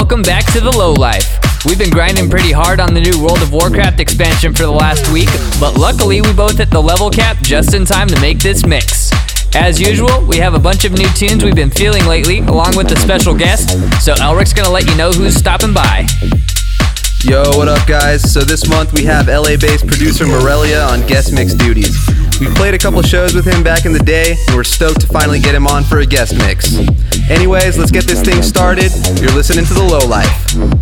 welcome back to the Low Life. We've been grinding pretty hard on the new World of Warcraft expansion for the last week, but luckily we both hit the level cap just in time to make this mix. As usual, we have a bunch of new tunes we've been feeling lately, along with a special guest, so Elric's gonna let you know who's stopping by. Yo, what up, guys? So this month we have LA-based producer Morelia on guest mix duties. We played a couple shows with him back in the day, and we're stoked to finally get him on for a guest mix. Anyways, let's get this thing started. You're listening to The Low Life.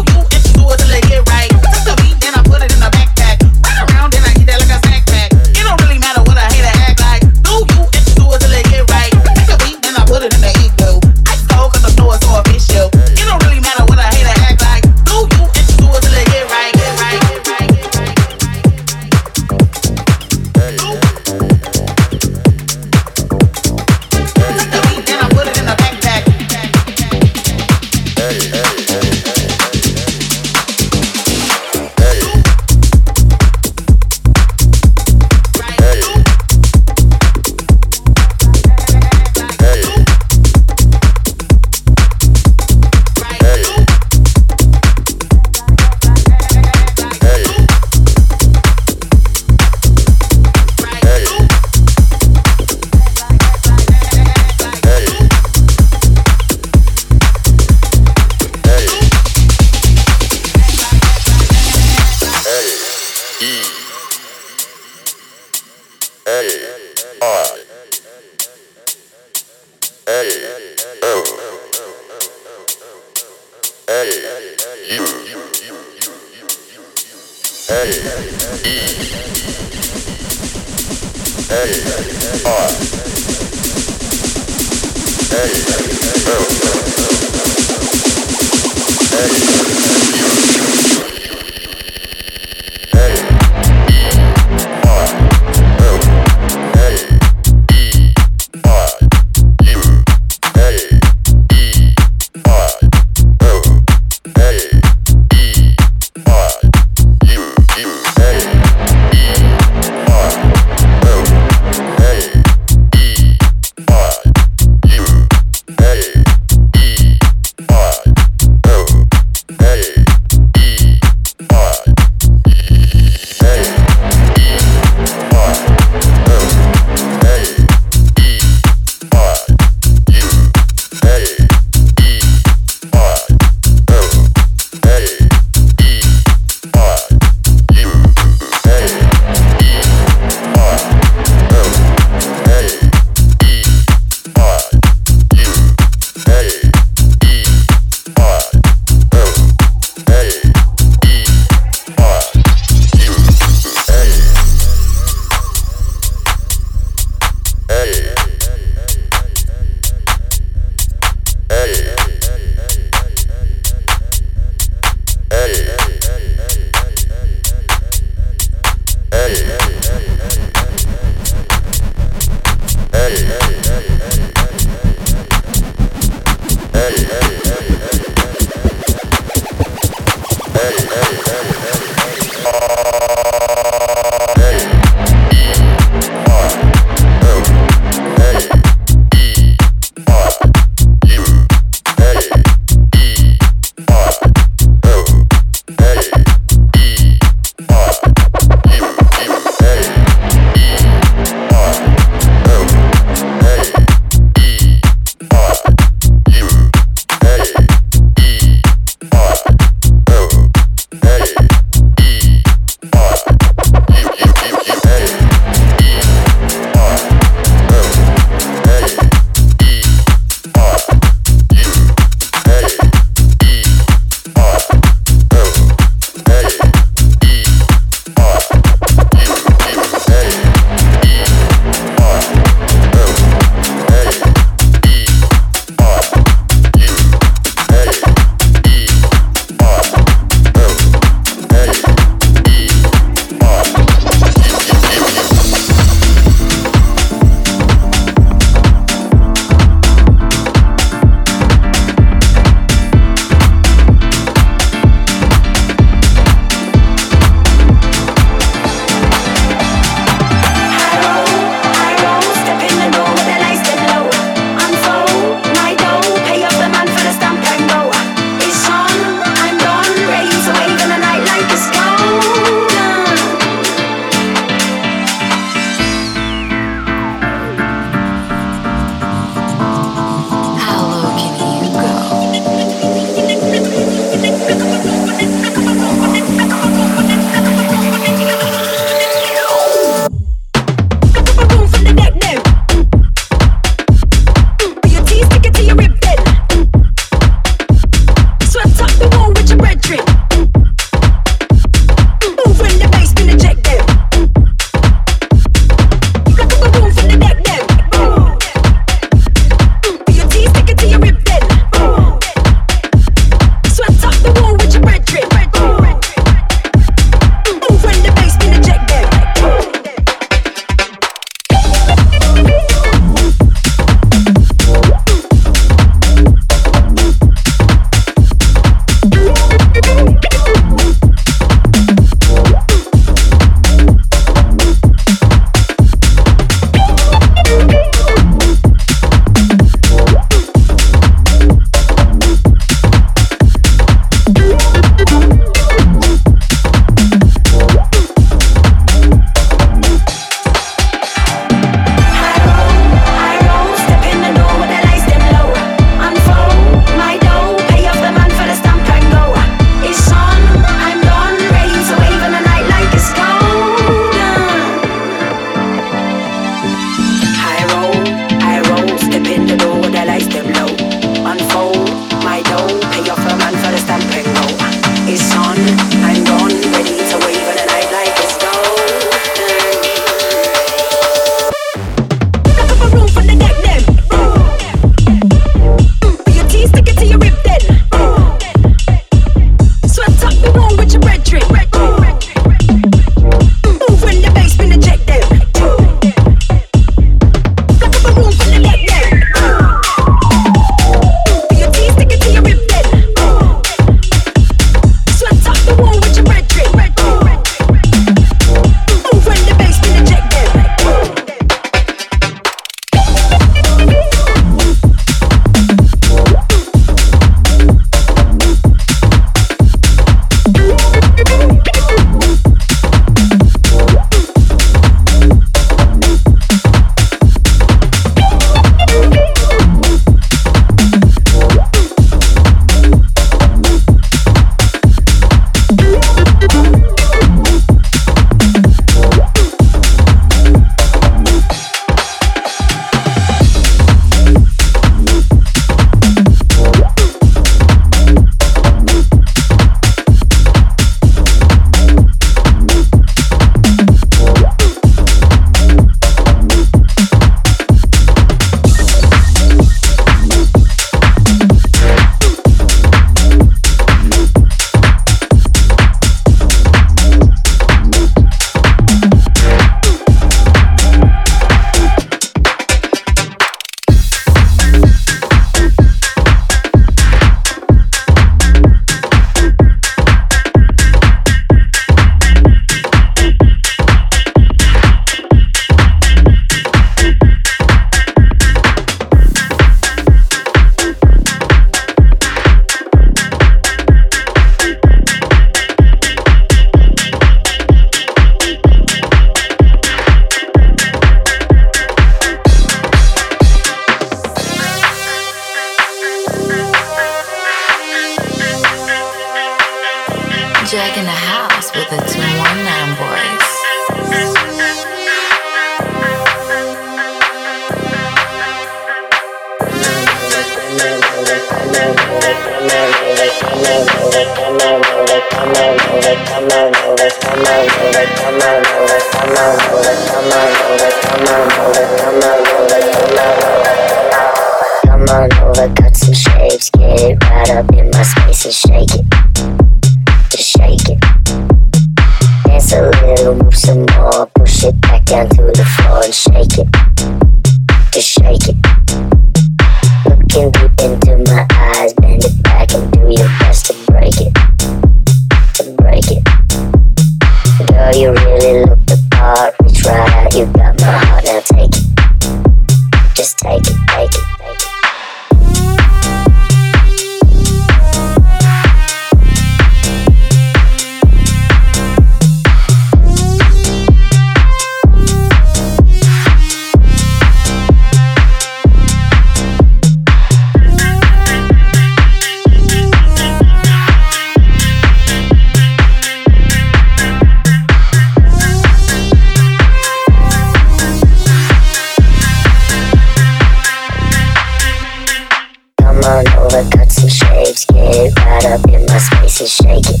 Up in my space and shake it.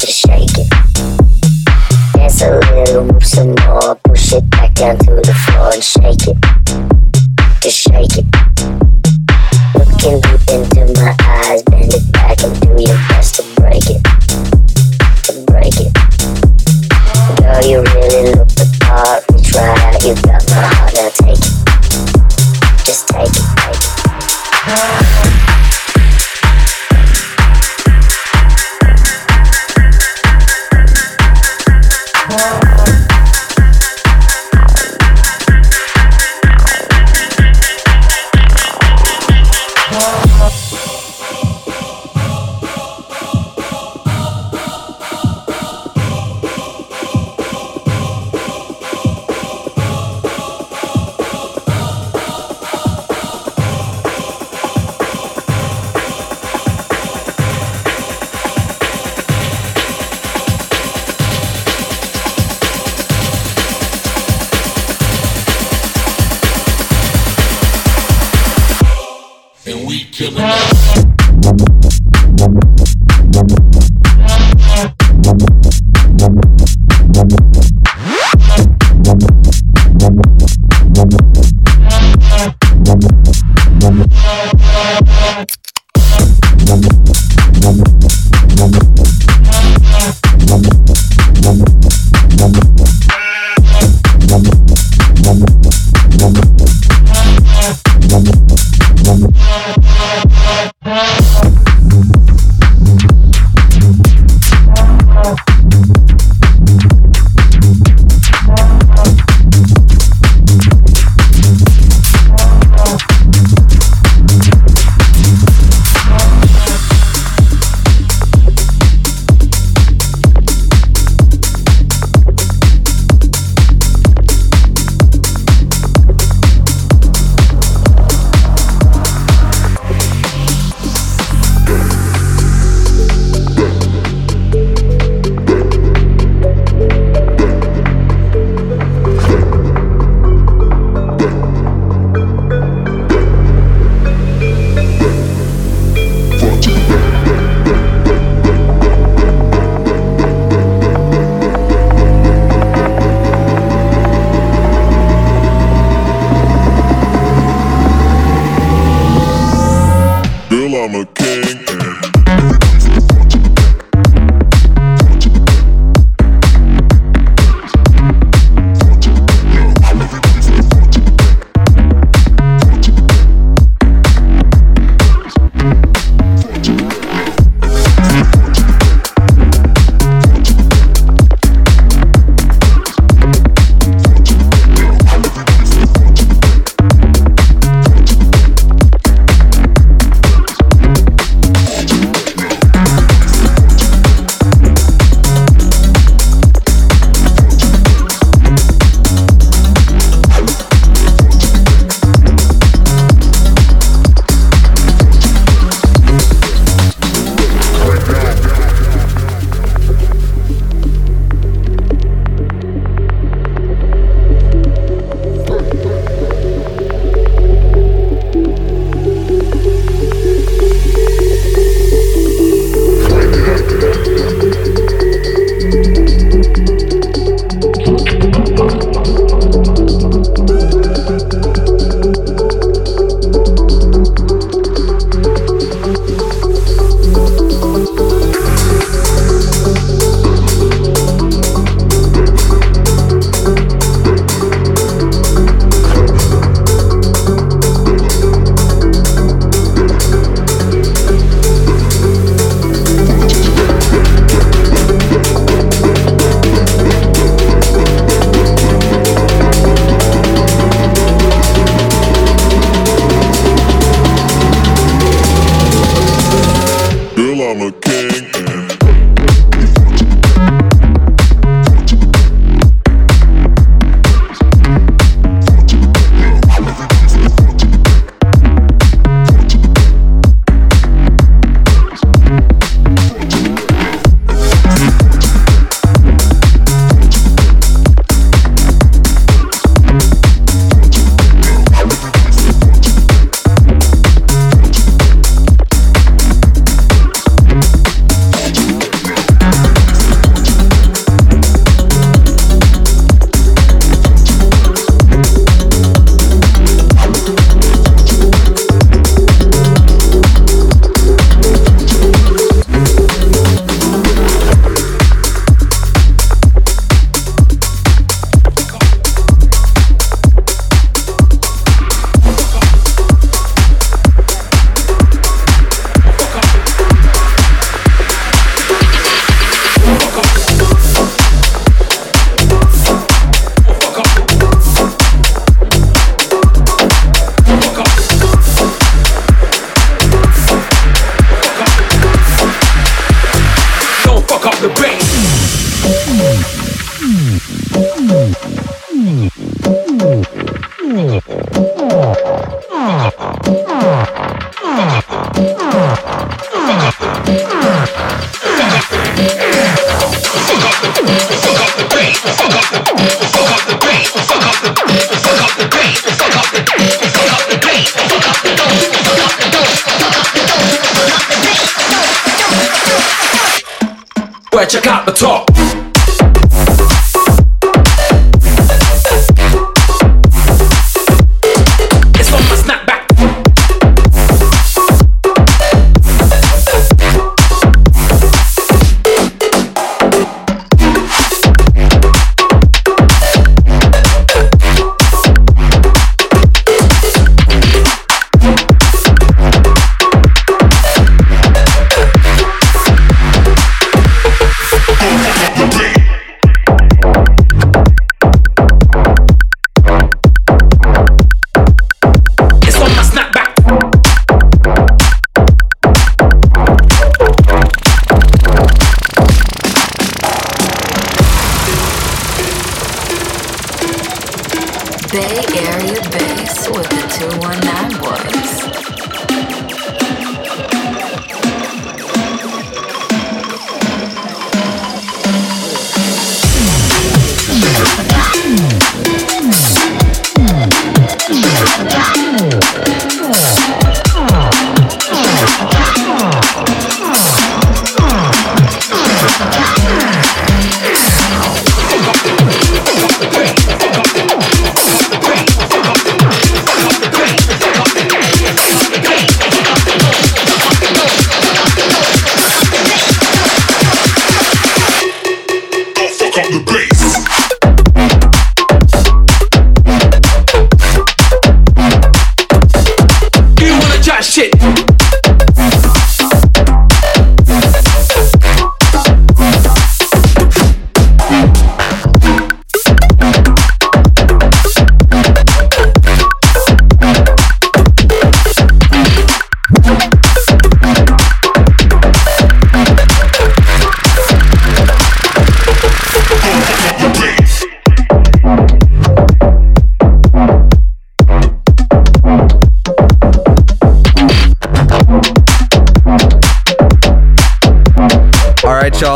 Just shake it. Dance a little, move some more, push it back down to the floor and shake it. Just shake it. Looking deep into my eyes, bend it back and do your best to break it. To break it. Girl, you really look the part, reach right you got my heart,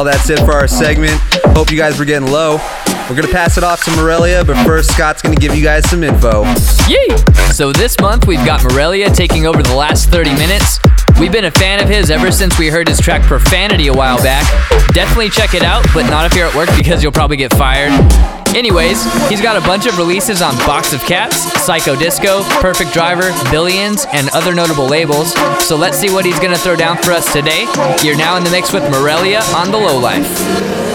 That's it for our segment. Hope you guys were getting low. We're gonna pass it off to Morelia, but first, Scott's gonna give you guys some info. Yay! So this month we've got Morelia taking over the last 30 minutes. We've been a fan of his ever since we heard his track Profanity a while back. Definitely check it out, but not if you're at work because you'll probably get fired. Anyways, he's got a bunch of releases on Box of Cats, Psycho Disco, Perfect Driver, Billions, and other notable labels. So let's see what he's gonna throw down for us today. You're now in the mix with Morelia on the Low Life.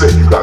Seca.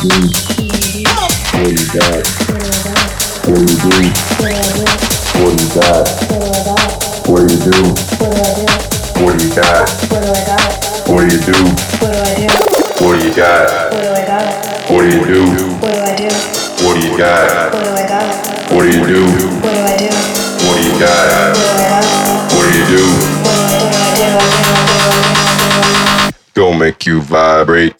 do? What do you got? What do you do? What do you got? What do you do? What do you got? What do you do? What do you got? What do you do? What do you got? What do you do? What do you got? What do you do? Gonna make you vibrate.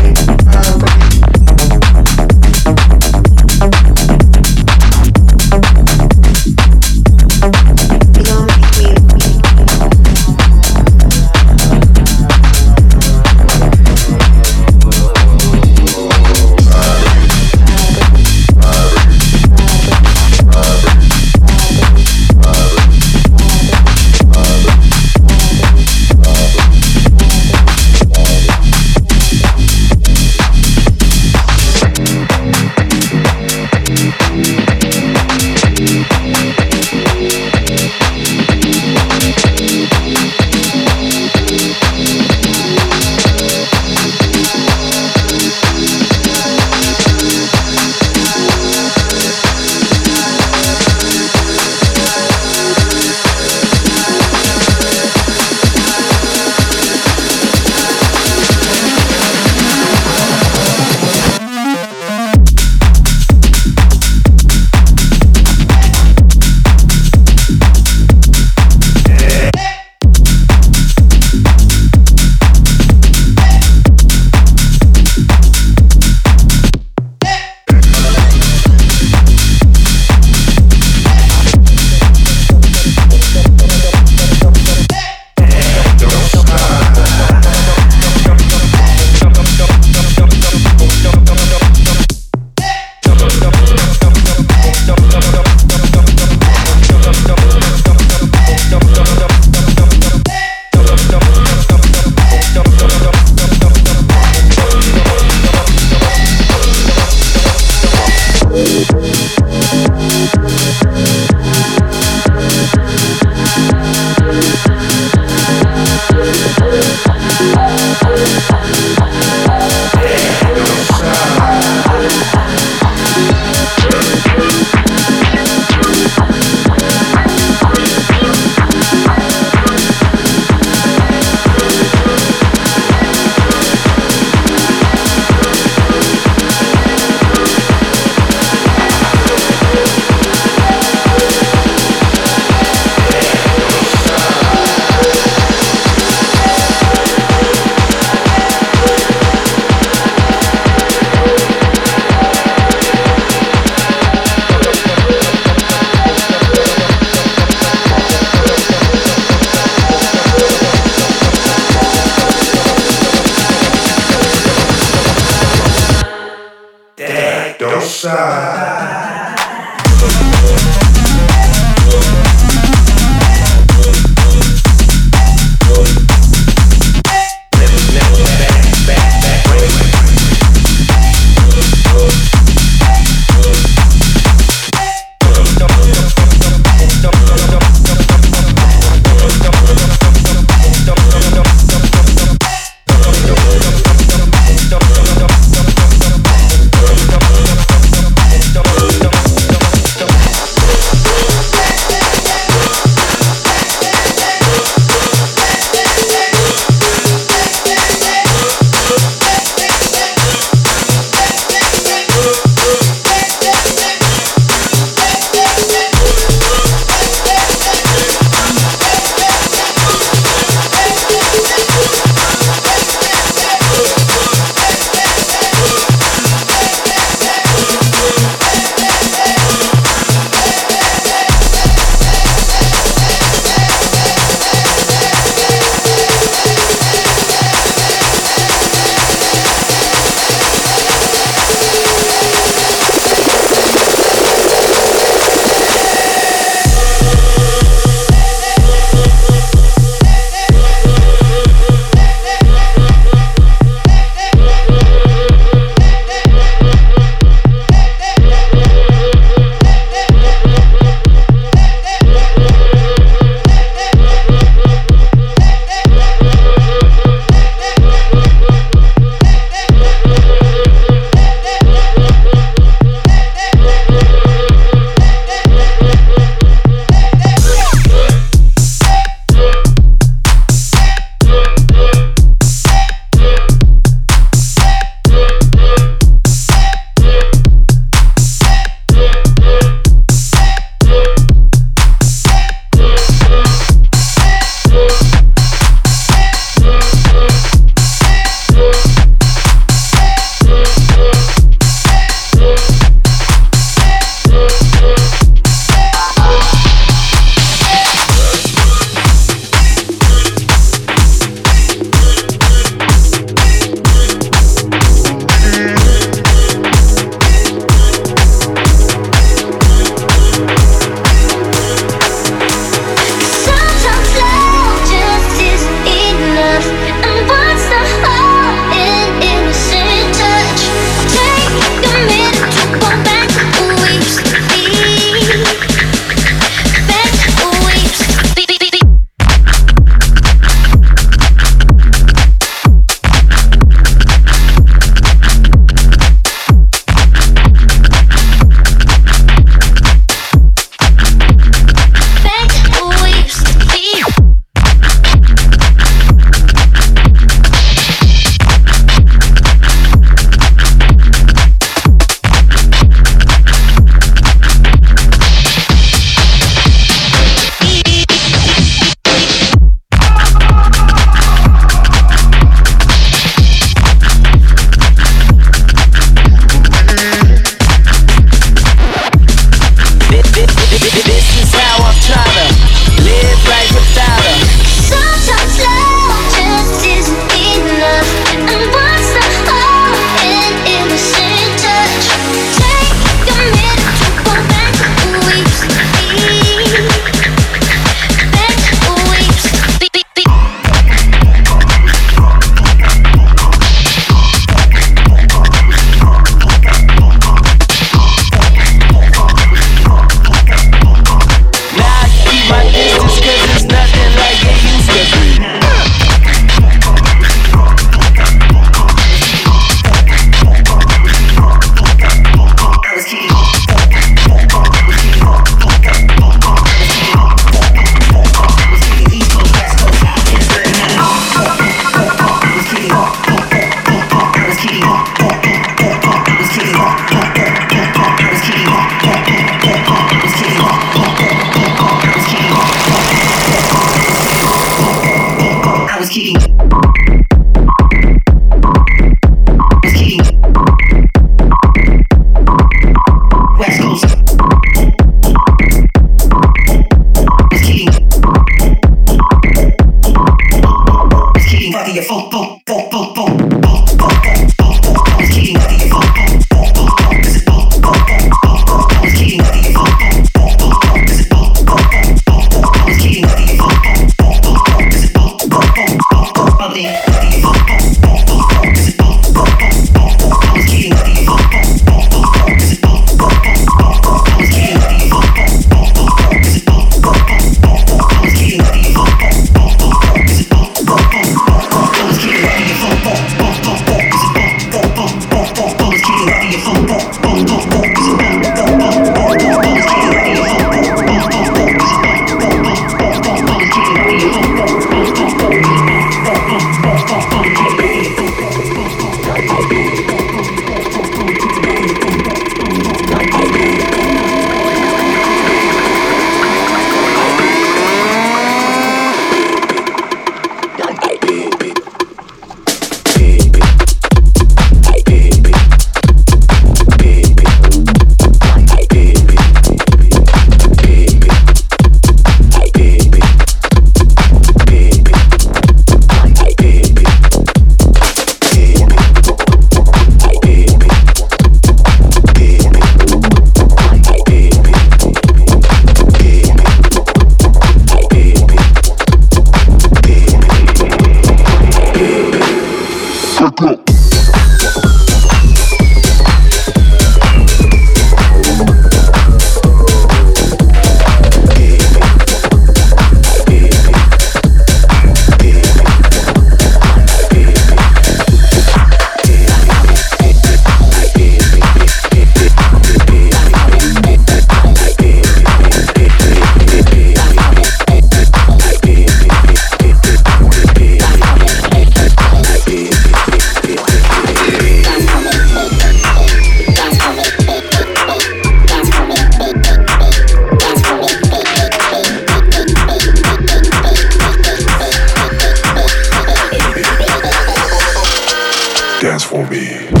Dance for me.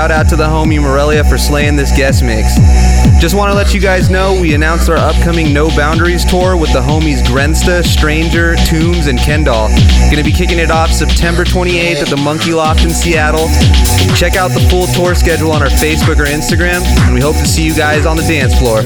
Shout out to the homie Morelia for slaying this guest mix. Just want to let you guys know we announced our upcoming No Boundaries tour with the homies Grensta, Stranger, Toombs, and Kendall. Gonna be kicking it off September 28th at the Monkey Loft in Seattle. Check out the full tour schedule on our Facebook or Instagram, and we hope to see you guys on the dance floor.